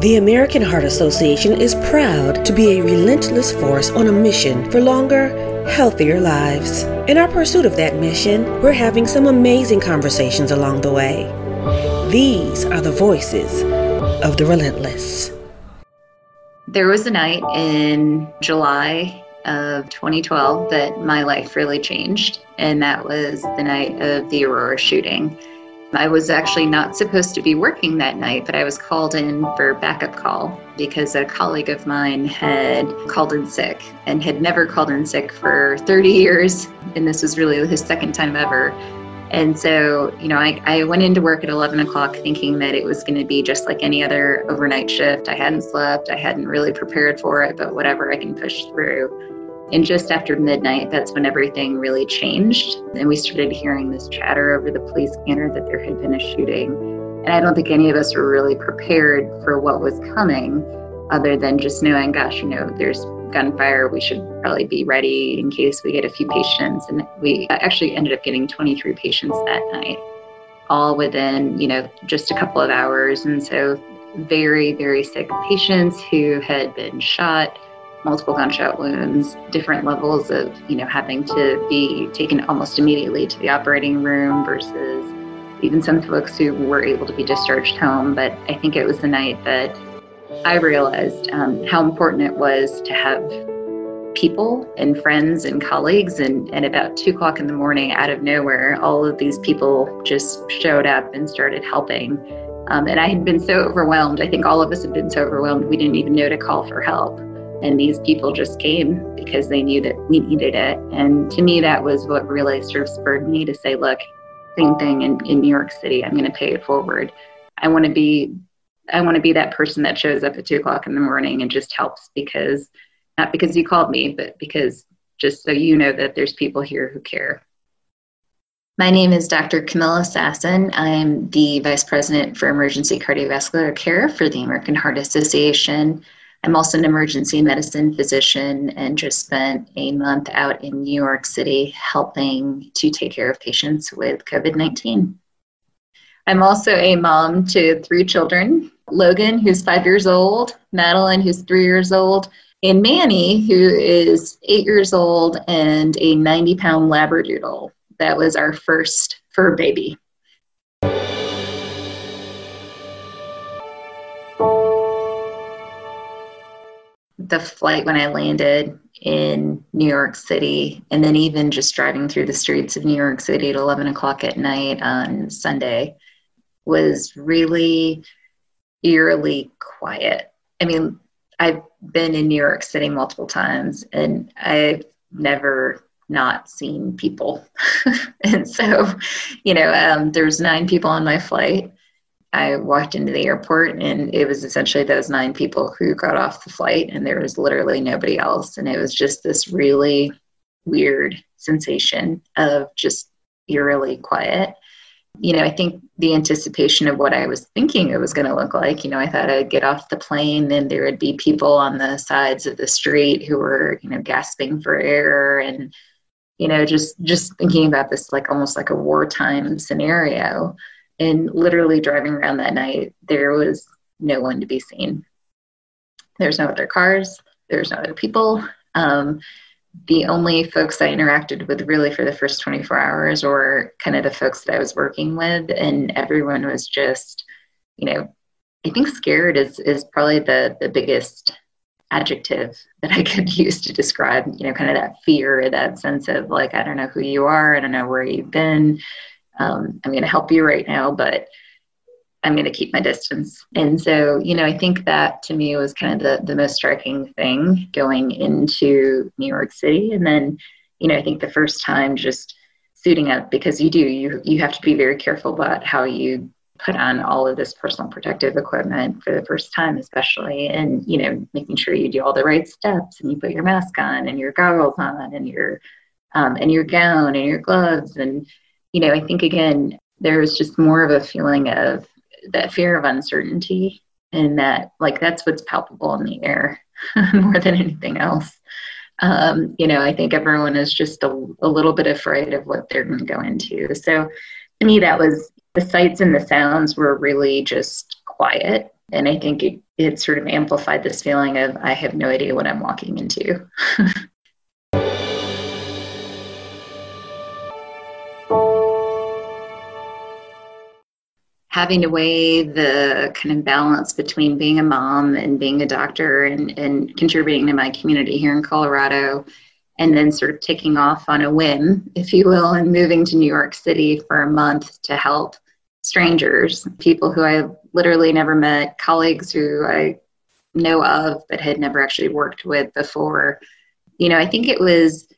The American Heart Association is proud to be a relentless force on a mission for longer, healthier lives. In our pursuit of that mission, we're having some amazing conversations along the way. These are the voices of the relentless. There was a night in July of 2012 that my life really changed, and that was the night of the Aurora shooting. I was actually not supposed to be working that night, but I was called in for backup call because a colleague of mine had called in sick and had never called in sick for 30 years. And this was really his second time ever. And so, you know, I, I went into work at 11 o'clock thinking that it was going to be just like any other overnight shift. I hadn't slept, I hadn't really prepared for it, but whatever, I can push through. And just after midnight, that's when everything really changed. And we started hearing this chatter over the police scanner that there had been a shooting. And I don't think any of us were really prepared for what was coming, other than just knowing, gosh, you know, there's gunfire. We should probably be ready in case we get a few patients. And we actually ended up getting 23 patients that night, all within, you know, just a couple of hours. And so very, very sick patients who had been shot multiple gunshot wounds, different levels of, you know, having to be taken almost immediately to the operating room versus even some folks who were able to be discharged home. But I think it was the night that I realized um, how important it was to have people and friends and colleagues. And, and about two o'clock in the morning, out of nowhere, all of these people just showed up and started helping. Um, and I had been so overwhelmed. I think all of us had been so overwhelmed, we didn't even know to call for help. And these people just came because they knew that we needed it. And to me, that was what really sort of spurred me to say, look, same thing in, in New York City. I'm going to pay it forward. I want to be I want to be that person that shows up at two o'clock in the morning and just helps because not because you called me, but because just so you know that there's people here who care. My name is Dr. Comilla Sasson. I'm the Vice President for Emergency Cardiovascular Care for the American Heart Association. I'm also an emergency medicine physician and just spent a month out in New York City helping to take care of patients with COVID 19. I'm also a mom to three children Logan, who's five years old, Madeline, who's three years old, and Manny, who is eight years old and a 90 pound Labradoodle. That was our first fur baby. The flight when I landed in New York City, and then even just driving through the streets of New York City at 11 o'clock at night on Sunday was really eerily quiet. I mean, I've been in New York City multiple times, and I've never not seen people. and so, you know, um, there's nine people on my flight I walked into the airport and it was essentially those nine people who got off the flight and there was literally nobody else. And it was just this really weird sensation of just eerily quiet. You know, I think the anticipation of what I was thinking it was going to look like, you know, I thought I'd get off the plane and there would be people on the sides of the street who were, you know, gasping for air and, you know, just just thinking about this like almost like a wartime scenario and literally driving around that night, there was no one to be seen. There's no other cars, there's no other people. Um, the only folks I interacted with really for the first 24 hours were kind of the folks that I was working with, and everyone was just, you know, I think scared is is probably the the biggest adjective that I could use to describe, you know, kind of that fear, that sense of like, I don't know who you are, I don't know where you've been, um, I'm going to help you right now, but I'm going to keep my distance. And so, you know, I think that to me was kind of the, the most striking thing going into New York City. And then, you know, I think the first time just suiting up because you do, you, you have to be very careful about how you put on all of this personal protective equipment for the first time, especially, and, you know, making sure you do all the right steps and you put your mask on and your goggles on and your, um, and your gown and your gloves and, you know, I think again, there was just more of a feeling of that fear of uncertainty and that like that's what's palpable in the air more than anything else. Um, you know, I think everyone is just a, a little bit afraid of what they're going to go into. So to me, that was the sights and the sounds were really just quiet. And I think it, it sort of amplified this feeling of I have no idea what I'm walking into. having to weigh the kind of balance between being a mom and being a doctor and, and contributing to my community here in Colorado, and then sort of taking off on a whim, if you will, and moving to New York City for a month to help strangers, people who I literally never met, colleagues who I know of but had never actually worked with before. You know, I think it was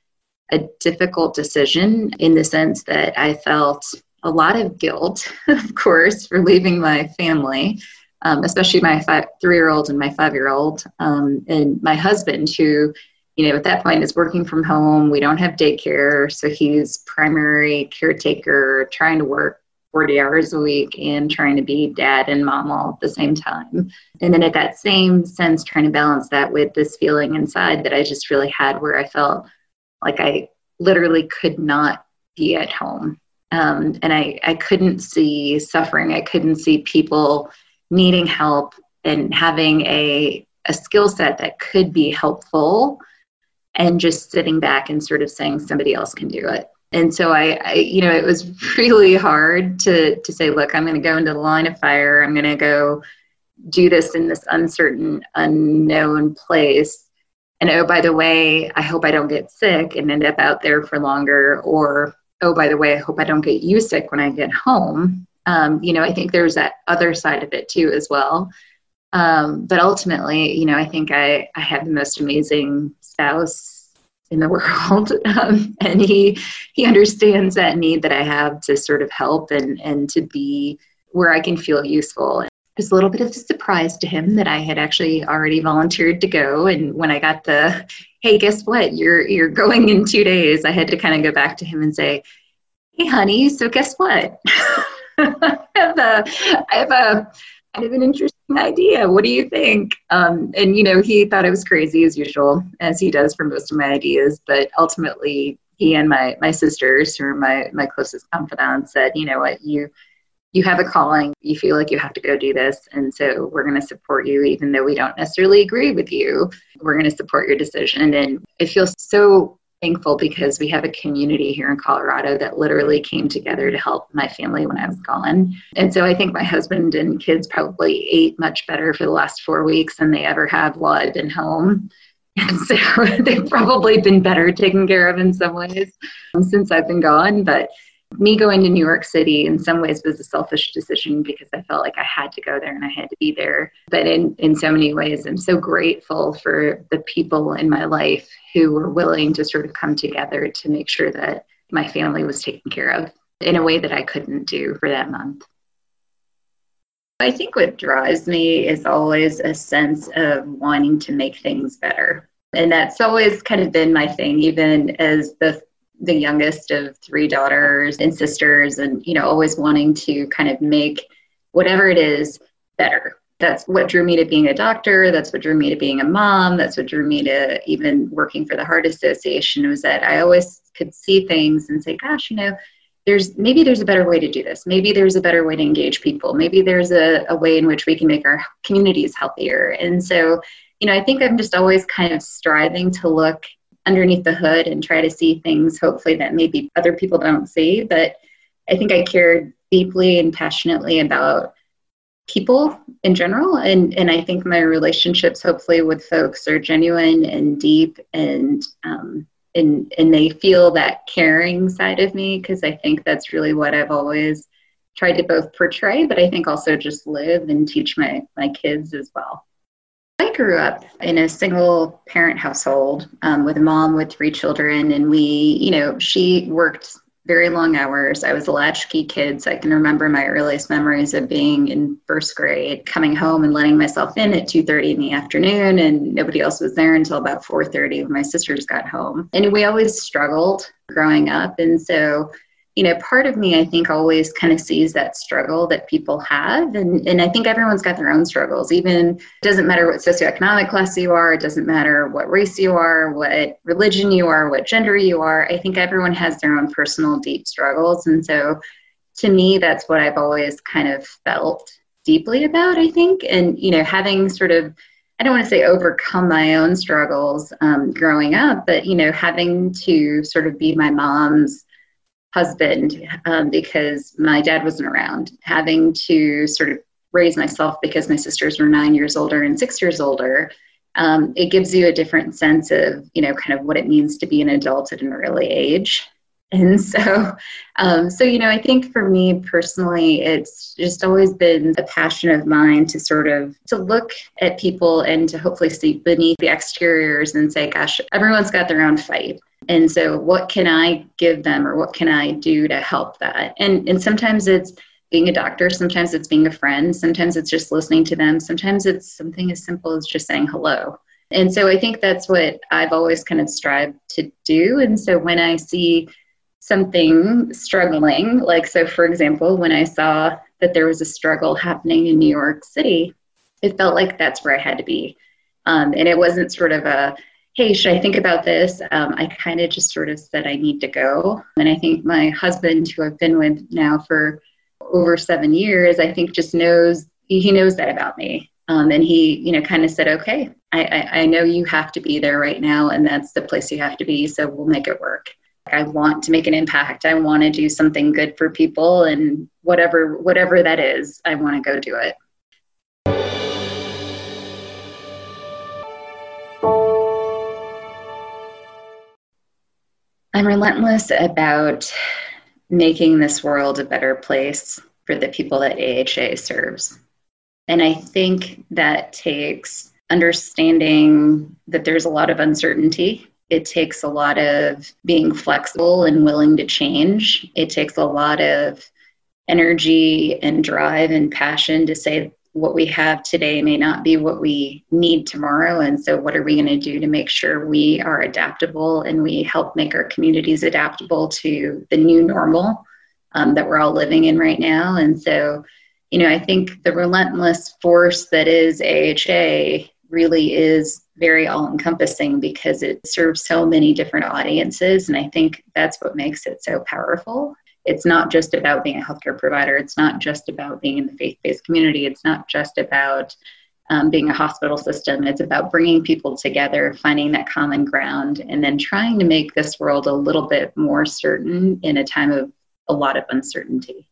a difficult decision in the sense that I felt a lot of guilt, of course, for leaving my family, um, especially my three-year-old and my five-year-old, um, and my husband, who, you know, at that point is working from home. We don't have daycare, so he's primary caretaker, trying to work 40 hours a week and trying to be dad and mom all at the same time. And then at that same sense, trying to balance that with this feeling inside that I just really had where I felt like I literally could not be at home um, and I, I couldn't see suffering. I couldn't see people needing help and having a, a skill set that could be helpful and just sitting back and sort of saying somebody else can do it. And so I, I you know, it was really hard to, to say, look, I'm going to go into the line of fire. I'm going to go do this in this uncertain, unknown place. And oh, by the way, I hope I don't get sick and end up out there for longer or oh, by the way, I hope I don't get you sick when I get home. Um, you know, I think there's that other side of it too as well. Um, but ultimately, you know, I think I, I have the most amazing spouse in the world. Um, and he he understands that need that I have to sort of help and and to be where I can feel useful. It was a little bit of a surprise to him that I had actually already volunteered to go. And when I got the hey, guess what? You're you're going in two days. I had to kind of go back to him and say, hey, honey, so guess what? I have a I have a kind of an interesting idea. What do you think? Um, and you know, he thought it was crazy as usual, as he does for most of my ideas. But ultimately, he and my my sisters, who are my my closest confidants, said, you know what, you you have a calling, you feel like you have to go do this, and so we're going to support you, even though we don't necessarily agree with you. We're going to support your decision. And it feels so thankful because we have a community here in Colorado that literally came together to help my family when I was gone. And so I think my husband and kids probably ate much better for the last four weeks than they ever have while I've been home. And so they've probably been better taken care of in some ways since I've been gone. But me going to New York City in some ways was a selfish decision because I felt like I had to go there and I had to be there. But in, in so many ways, I'm so grateful for the people in my life who were willing to sort of come together to make sure that my family was taken care of in a way that I couldn't do for that month. I think what drives me is always a sense of wanting to make things better. And that's always kind of been my thing, even as the the youngest of three daughters and sisters and you know always wanting to kind of make whatever it is better. That's what drew me to being a doctor. That's what drew me to being a mom. That's what drew me to even working for the heart association was that i always could see things and say gosh you know there's maybe there's a better way to do this. Maybe there's a better way to engage people. Maybe there's a, a way in which we can make our communities healthier. And so you know i think i'm just always kind of striving to look underneath the hood and try to see things hopefully that maybe other people don't see. But i think i care deeply and passionately about people in general. And and i think my relationships hopefully with folks are genuine and deep and um, and and they feel that caring side of me because i think that's really what i've always tried to both portray but i think also just live and teach my my kids as well grew up in a single parent household um, with a mom with three children, and we, you know, she worked very long hours. I was a latchkey kid, so I can remember my earliest memories of being in first grade, coming home and letting myself in at 2:30 in the afternoon, and nobody else was there until about 4:30 when my sisters got home. And we always struggled growing up, and so you know, part of me, I think, always kind of sees that struggle that people have. And, and I think everyone's got their own struggles. Even doesn't matter what socioeconomic class you are, it doesn't matter what race you are, what religion you are, what gender you are. I think everyone has their own personal deep struggles. And so to me, that's what I've always kind of felt deeply about, I think. And, you know, having sort of, I don't want to say overcome my own struggles um, growing up, but, you know, having to sort of be my mom's husband um, because my dad wasn't around, having to sort of raise myself because my sisters were nine years older and six years older. Um, it gives you a different sense of, you know, kind of what it means to be an adult at an early age and so um, so you know i think for me personally it's just always been a passion of mine to sort of to look at people and to hopefully see beneath the exteriors and say gosh everyone's got their own fight and so what can i give them or what can i do to help that? And and sometimes it's being a doctor sometimes it's being a friend sometimes it's just listening to them sometimes it's something as simple as just saying hello. And so i think that's what i've always kind of strived to do. And so when i see something struggling, like, so for example, when I saw that there was a struggle happening in New York City, it felt like that's where I had to be. Um, and it wasn't sort of a, hey, should I think about this? Um, I kind of just sort of said, I need to go. And I think my husband, who I've been with now for over seven years, I think just knows, he knows that about me. Um, and he, you know, kind of said, okay, I, I, I know you have to be there right now, and that's the place you have to be, so we'll make it work. I want to make an impact. I want to do something good for people and whatever whatever that is, I want to go do it. I'm relentless about making this world a better place for the people that AHA serves. And I think that takes understanding that there's a lot of uncertainty it takes a lot of being flexible and willing to change. It takes a lot of energy and drive and passion to say what we have today may not be what we need tomorrow. And so, what are we going to do to make sure we are adaptable and we help make our communities adaptable to the new normal um, that we're all living in right now? And so, you know, I think the relentless force that is AHA really is very all encompassing because it serves so many different audiences. And I think that's what makes it so powerful. It's not just about being a healthcare provider, it's not just about being in the faith based community, it's not just about um, being a hospital system. It's about bringing people together, finding that common ground, and then trying to make this world a little bit more certain in a time of a lot of uncertainty.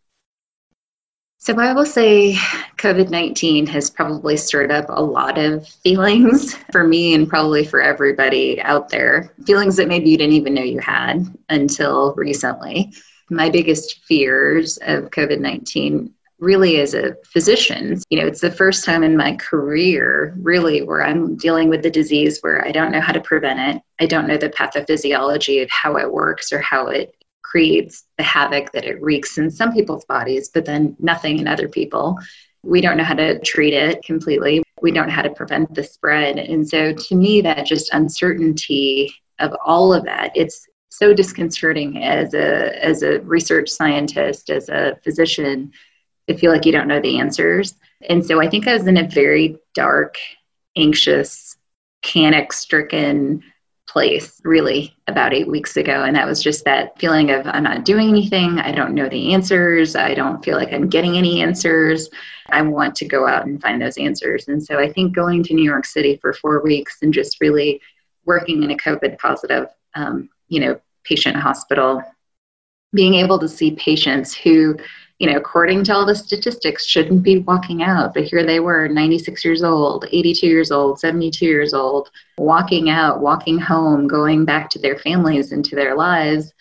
So I will say COVID 19 has probably stirred up a lot of feelings for me and probably for everybody out there. Feelings that maybe you didn't even know you had until recently. My biggest fears of COVID 19 really as a physician you know it's the first time in my career really where i'm dealing with the disease where i don't know how to prevent it i don't know the pathophysiology of how it works or how it creates the havoc that it wreaks in some people's bodies, but then nothing in other people. We don't know how to treat it completely. We don't know how to prevent the spread. And so to me, that just uncertainty of all of that, it's so disconcerting as a as a research scientist, as a physician, to feel like you don't know the answers. And so I think I was in a very dark, anxious, panic stricken place really about eight weeks ago. And that was just that feeling of I'm not doing anything. I don't know the answers. I don't feel like I'm getting any answers. I want to go out and find those answers. And so I think going to New York City for four weeks and just really working in a COVID positive, um, you know, patient hospital, being able to see patients who you know, according to all the statistics, shouldn't be walking out. But here they were, 96 years old, 82 years old, 72 years old, walking out, walking home, going back to their families and to their lives.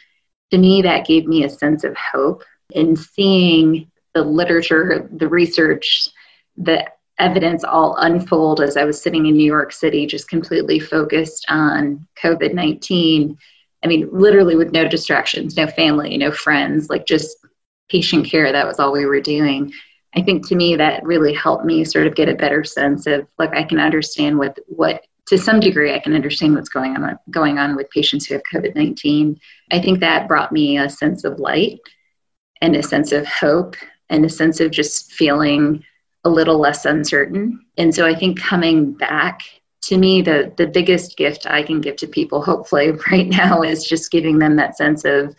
To me, that gave me a sense of hope in seeing the literature, the research, the evidence all unfold as I was sitting in New York City, just completely focused on COVID 19. I mean, literally with no distractions, no family, no friends, like just patient care. That was all we were doing. I think to me that really helped me sort of get a better sense of like I can understand what what to some degree I can understand what's going on going on with patients who have COVID nineteen. I think that brought me a sense of light and a sense of hope and a sense of just feeling a little less uncertain. And so I think coming back to me the the biggest gift I can give to people hopefully right now is just giving them that sense of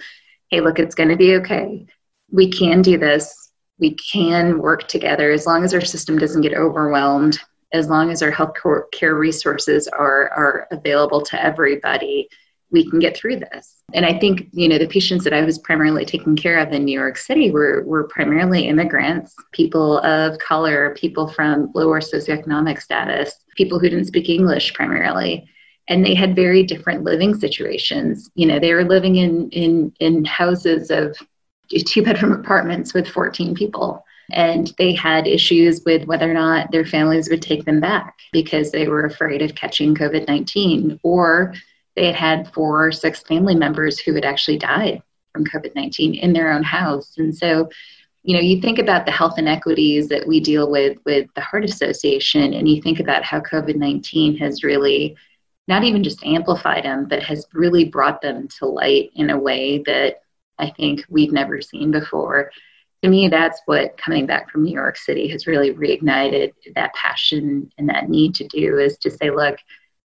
hey look it's going to be okay we can do this. we can work together as long as our system doesn't get overwhelmed, as long as our health care resources are, are available to everybody, we can get through this. And I think, you know, the patients that I was primarily taking care of in New York City were, were primarily immigrants, people of color, people from lower socioeconomic status, people who didn't speak English primarily. And they had very different living situations. You know, they were living in, in, in houses of two bedroom apartments with 14 people. And they had issues with whether or not their families would take them back because they were afraid of catching COVID 19 or they had had four or six family members who had actually died from COVID 19 in their own house. And so, you know, you think about the health inequities that we deal with with the Heart Association, and you think about how COVID 19 has really not even just amplified them, but has really brought them to light in a way that I think we've never seen before. To me, that's what coming back from New York City has really reignited that passion and that need to do is to say, look,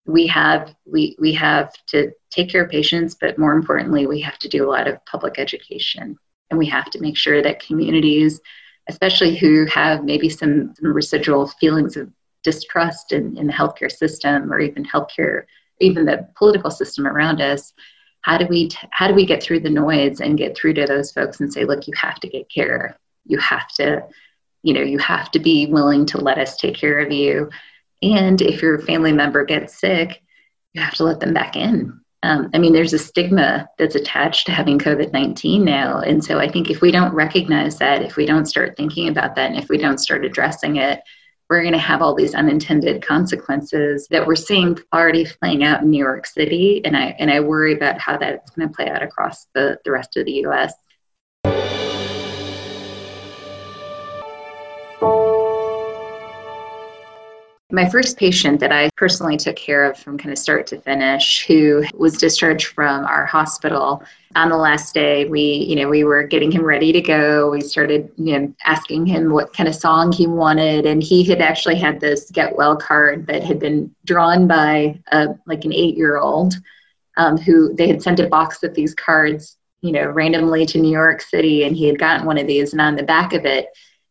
we have we we have to take care of patients, but more importantly, we have to do a lot of public education, and we have to make sure that communities, especially who have maybe some, some residual feelings of distrust in, in the healthcare system or even healthcare, even the political system around us, how do we t- how do we get through the noise and get through to those folks and say, look, you have to get care, you have to, you know, you have to be willing to let us take care of you and if your family member gets sick, you have to let them back in. Um, I mean, there's a stigma that's attached to having COVID 19 now. And so I think if we don't recognize that, if we don't start thinking about that, and if we don't start addressing it, we're going to have all these unintended consequences that we're seeing already playing out in New York City. And I, and I worry about how that's going to play out across the, the rest of the US. My first patient that I personally took care of from kind of start to finish, who was discharged from our hospital on the last day, we, you know, we were getting him ready to go. We started, you know, asking him what kind of song he wanted, and he had actually had this get well card that had been drawn by a, like an eight year old, um, who they had sent a box of these cards, you know, randomly to New York City, and he had gotten one of these, and on the back of it,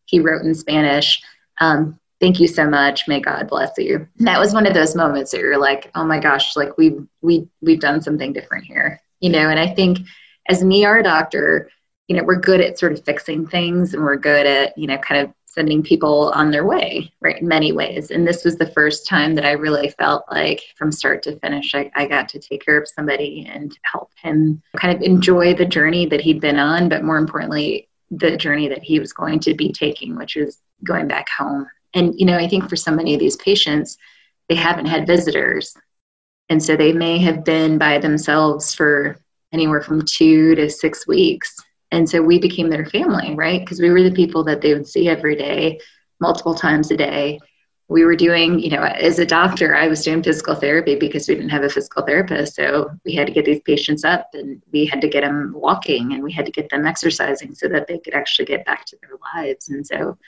he wrote in Spanish. Um, thank you so much. May god bless you. That was one of those moments that you're like oh my gosh like we we we've done something different here you know? And i think as an er doctor you know we're good at sort of fixing things and we're good at you know kind of sending people on their way right in many ways. And this was the first time that i really felt like from start to finish I, I got to take care of somebody and help him kind of enjoy the journey that he'd been on but more importantly the journey that he was going to be taking which is going back home and, you know, I think for so many of these patients, they haven't had visitors. And so they may have been by themselves for anywhere from two to six weeks. And so we became their family, right? Because we were the people that they would see every day, multiple times a day. We were doing, you know, as a doctor, I was doing physical therapy because we didn't have a physical therapist. So we had to get these patients up and we had to get them walking and we had to get them exercising so that they could actually get back to their lives. And so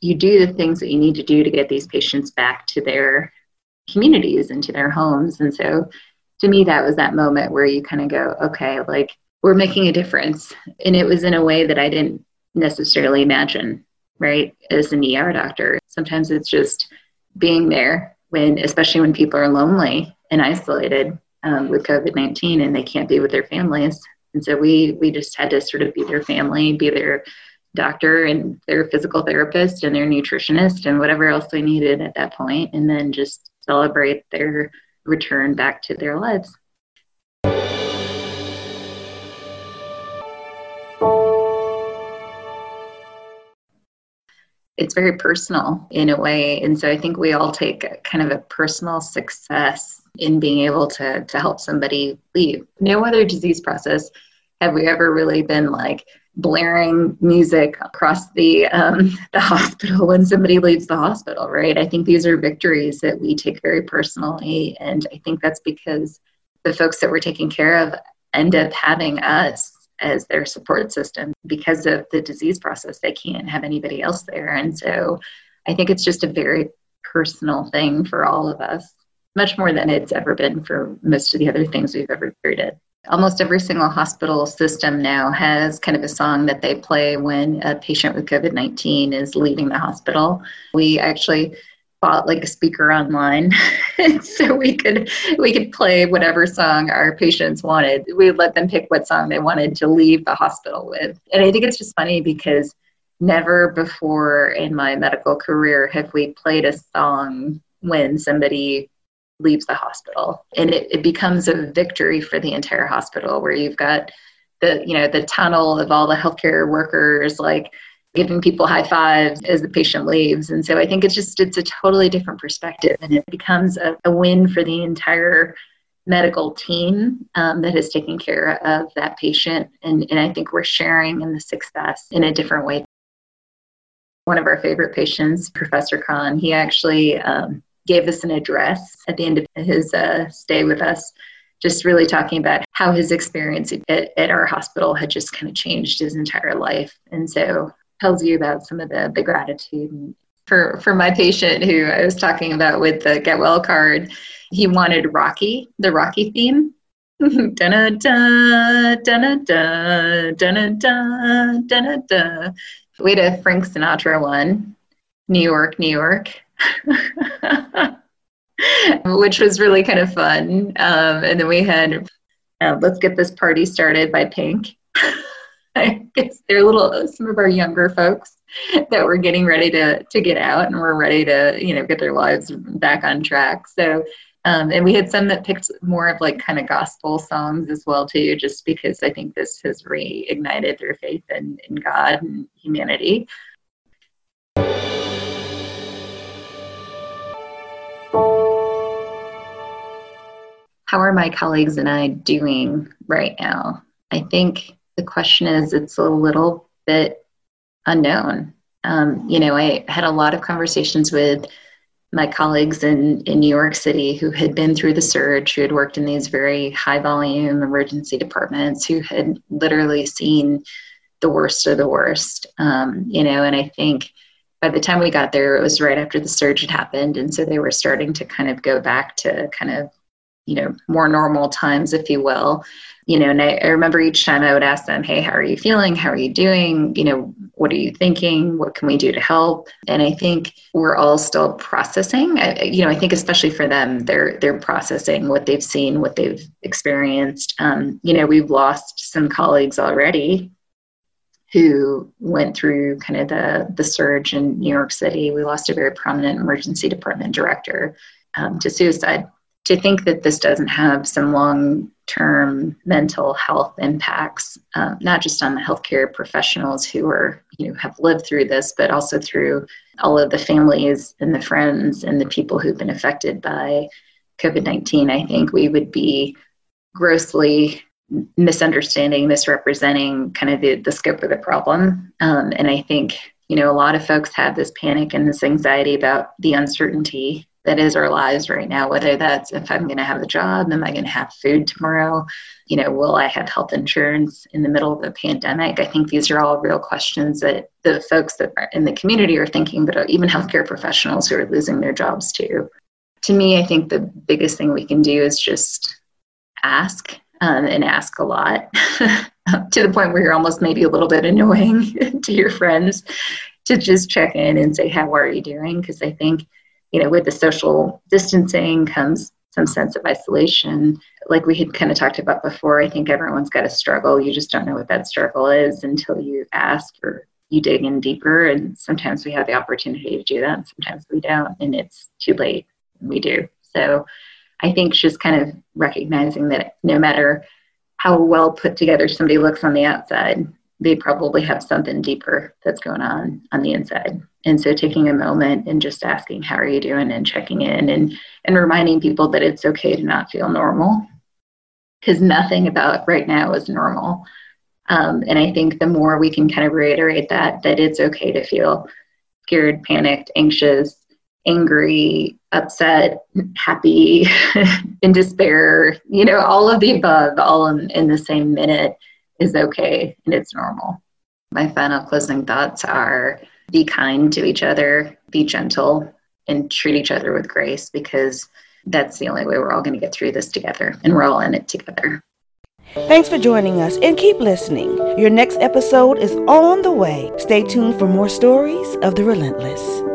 you do the things that you need to do to get these patients back to their communities and to their homes. And so to me, that was that moment where you kind of go, okay, like we're making a difference. And it was in a way that I didn't necessarily imagine, right? As an ER doctor, sometimes it's just being there when, especially when people are lonely and isolated um, with COVID 19 and they can't be with their families. And so we, we just had to sort of be their family, be their doctor and their physical therapist and their nutritionist and whatever else they needed at that point, and then just celebrate their return back to their lives. It's very personal in a way. And so I think we all take kind of a personal success in being able to, to help somebody leave. No other disease process have we ever really been like, blaring music across the um, the hospital when somebody leaves the hospital, right? I think these are victories that we take very personally, and I think that's because the folks that we're taking care of end up having us as their support system because of the disease process. They can't have anybody else there, and so I think it's just a very personal thing for all of us, much more than it's ever been for most of the other things we've ever treated. Almost every single hospital system now has kind of a song that they play when a patient with COVID 19 is leaving the hospital. We actually bought like a speaker online so we could we could play whatever song our patients wanted we let them pick what song they wanted to leave the hospital with and i think it's just funny because never before in my medical career have we played a song when somebody leaves the hospital. And it, it becomes a victory for the entire hospital where you've got the you know the tunnel of all the healthcare workers like giving people high fives as the patient leaves. And so i think it's just it's a totally different perspective and it becomes a, a win for the entire medical team um, that is taking care of that patient. And, and i think we're sharing in the success in a different way. One of our favorite patients professor khan he actually um, gave us an address at the end of his uh, stay with us, just really talking about how his experience at, at our hospital had just kind of changed his entire life. And so tells you about some of the, the gratitude. For, for my patient who I was talking about with the Get Well card, he wanted Rocky, the Rocky theme. da da da da da da da We had a Frank Sinatra one, New York, New York. which was really kind of fun. Um, and then we had uh, Let's Get This Party Started by Pink. I guess they're little, some of our younger folks that were getting ready to, to get out and were ready to, you know, get their lives back on track. So, um, and we had some that picked more of like kind of gospel songs as well too, just because I think this has reignited their faith in, in God and humanity. How are my colleagues and I doing right now? I think the question is it's a little bit unknown. Um, you know, I had a lot of conversations with my colleagues in, in New York City who had been through the surge, who had worked in these very high volume emergency departments, who had literally seen the worst of the worst. Um, you know, and I think by the time we got there, it was right after the surge had happened. And so they were starting to kind of go back to kind of you know more normal times if you will. You know and I, I, remember each time i would ask them hey how are you feeling? How are you doing? You know what are you thinking? What can we do to help? And i think we're all still processing. I, you know i think especially for them they're they're processing what they've seen what they've experienced. Um, you know we've lost some colleagues already who went through kind of the the surge in new york city. We lost a very prominent emergency department director um, to suicide to think that this doesn't have some long term mental health impacts, um, not just on the healthcare professionals who are, you know, have lived through this, but also through all of the families and the friends and the people who've been affected by COVID 19, I think we would be grossly misunderstanding, misrepresenting kind of the, the scope of the problem. Um, and I think, you know, a lot of folks have this panic and this anxiety about the uncertainty that is our lives right now whether that's if i'm going to have a job am i going to have food tomorrow? You know will i have health insurance in the middle of a pandemic? I think these are all real questions that the folks that are in the community are thinking but even healthcare professionals who are losing their jobs too. To me i think the biggest thing we can do is just ask um, and ask a lot to the point where you're almost maybe a little bit annoying to your friends to just check in and say how are you doing? Because i think you know, with the social distancing comes some sense of isolation. Like we had kind of talked about before, I think everyone's got a struggle. You just don't know what that struggle is until you ask or you dig in deeper. And sometimes we have the opportunity to do that, and sometimes we don't, and it's too late. We do. So I think just kind of recognizing that no matter how well put together somebody looks on the outside, they probably have something deeper that's going on on the inside. And so taking a moment and just asking, how are you doing? And checking in and, and reminding people that it's okay to not feel normal because nothing about right now is normal. Um, and I think the more we can kind of reiterate that, that it's okay to feel scared, panicked, anxious, angry, upset, happy, in despair, you know, all of the above, all in, in the same minute is okay and it's normal. My final closing thoughts are be kind to each other, be gentle, and treat each other with grace because that's the only way we're all going to get through this together and we're all in it together. Thanks for joining us and keep listening. Your next episode is on the way. Stay tuned for more stories of the relentless.